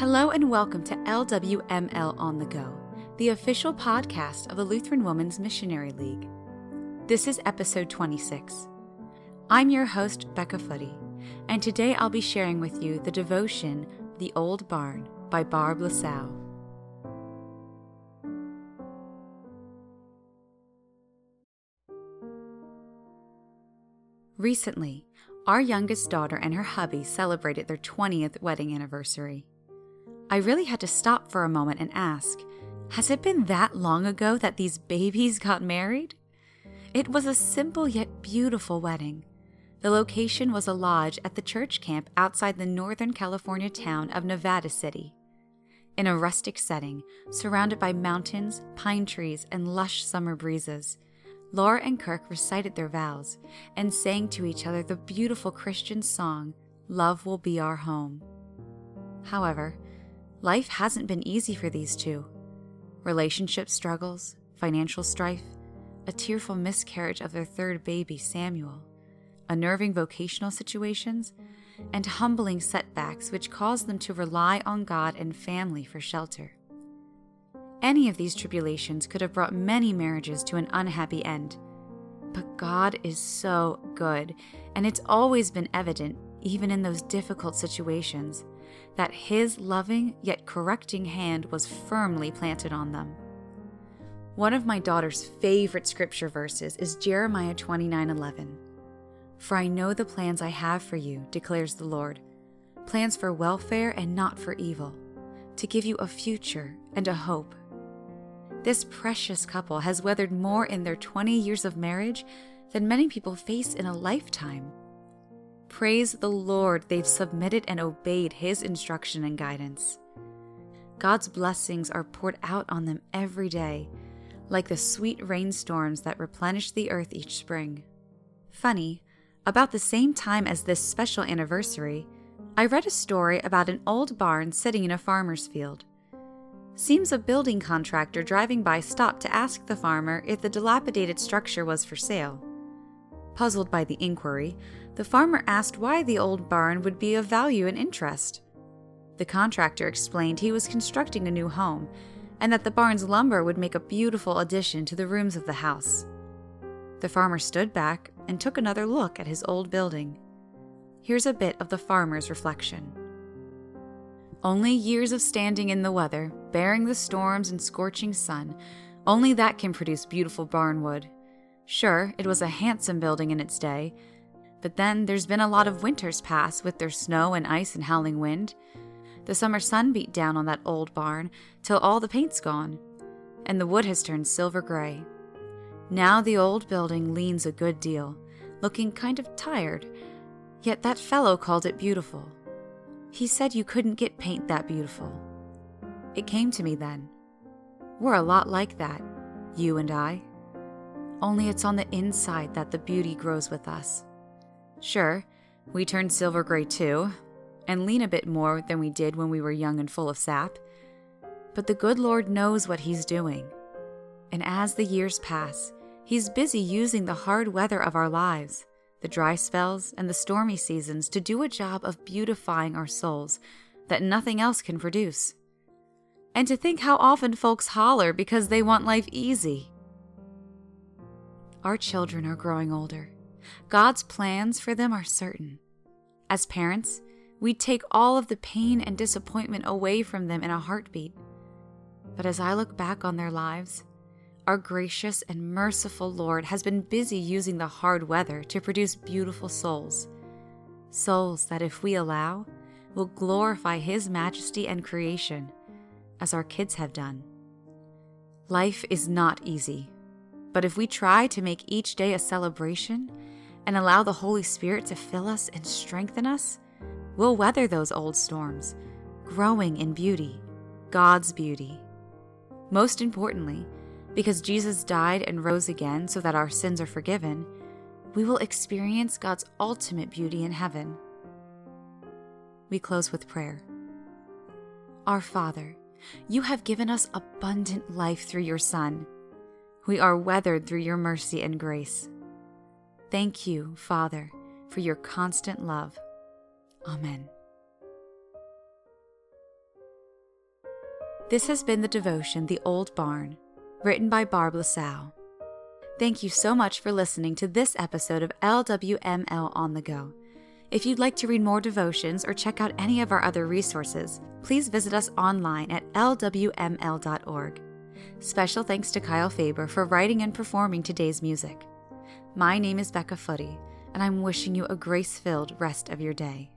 Hello and welcome to LWML On the Go, the official podcast of the Lutheran Women's Missionary League. This is episode 26. I'm your host, Becca Footy, and today I'll be sharing with you the devotion, The Old Barn by Barb LaSalle. Recently, our youngest daughter and her hubby celebrated their 20th wedding anniversary. I really had to stop for a moment and ask Has it been that long ago that these babies got married? It was a simple yet beautiful wedding. The location was a lodge at the church camp outside the Northern California town of Nevada City. In a rustic setting, surrounded by mountains, pine trees, and lush summer breezes, Laura and Kirk recited their vows and sang to each other the beautiful Christian song, Love Will Be Our Home. However, life hasn't been easy for these two. Relationship struggles, financial strife, a tearful miscarriage of their third baby, Samuel, unnerving vocational situations, and humbling setbacks which caused them to rely on God and family for shelter. Any of these tribulations could have brought many marriages to an unhappy end. But God is so good, and it's always been evident, even in those difficult situations, that His loving yet correcting hand was firmly planted on them. One of my daughter's favorite scripture verses is Jeremiah 29:11. For I know the plans I have for you, declares the Lord, plans for welfare and not for evil, to give you a future and a hope. This precious couple has weathered more in their 20 years of marriage than many people face in a lifetime. Praise the Lord, they've submitted and obeyed His instruction and guidance. God's blessings are poured out on them every day, like the sweet rainstorms that replenish the earth each spring. Funny, about the same time as this special anniversary, I read a story about an old barn sitting in a farmer's field. Seems a building contractor driving by stopped to ask the farmer if the dilapidated structure was for sale. Puzzled by the inquiry, the farmer asked why the old barn would be of value and interest. The contractor explained he was constructing a new home and that the barn's lumber would make a beautiful addition to the rooms of the house. The farmer stood back and took another look at his old building. Here's a bit of the farmer's reflection. Only years of standing in the weather, bearing the storms and scorching sun, only that can produce beautiful barnwood. Sure, it was a handsome building in its day, but then there's been a lot of winters pass with their snow and ice and howling wind. The summer sun beat down on that old barn till all the paint's gone, and the wood has turned silver gray. Now the old building leans a good deal, looking kind of tired, yet that fellow called it beautiful. He said you couldn't get paint that beautiful. It came to me then. We're a lot like that, you and I. Only it's on the inside that the beauty grows with us. Sure, we turn silver gray too, and lean a bit more than we did when we were young and full of sap. But the good Lord knows what He's doing. And as the years pass, He's busy using the hard weather of our lives the dry spells, and the stormy seasons to do a job of beautifying our souls that nothing else can produce. And to think how often folks holler because they want life easy. Our children are growing older. God's plans for them are certain. As parents, we take all of the pain and disappointment away from them in a heartbeat. But as I look back on their lives, our gracious and merciful Lord has been busy using the hard weather to produce beautiful souls. Souls that, if we allow, will glorify His majesty and creation, as our kids have done. Life is not easy, but if we try to make each day a celebration and allow the Holy Spirit to fill us and strengthen us, we'll weather those old storms, growing in beauty, God's beauty. Most importantly, because Jesus died and rose again so that our sins are forgiven, we will experience God's ultimate beauty in heaven. We close with prayer. Our Father, you have given us abundant life through your Son. We are weathered through your mercy and grace. Thank you, Father, for your constant love. Amen. This has been the devotion The Old Barn, written by Barb LaSalle. Thank you so much for listening to this episode of LWML On the Go. If you'd like to read more devotions or check out any of our other resources, please visit us online at lwml.org. Special thanks to Kyle Faber for writing and performing today's music. My name is Becca Footy, and I'm wishing you a grace filled rest of your day.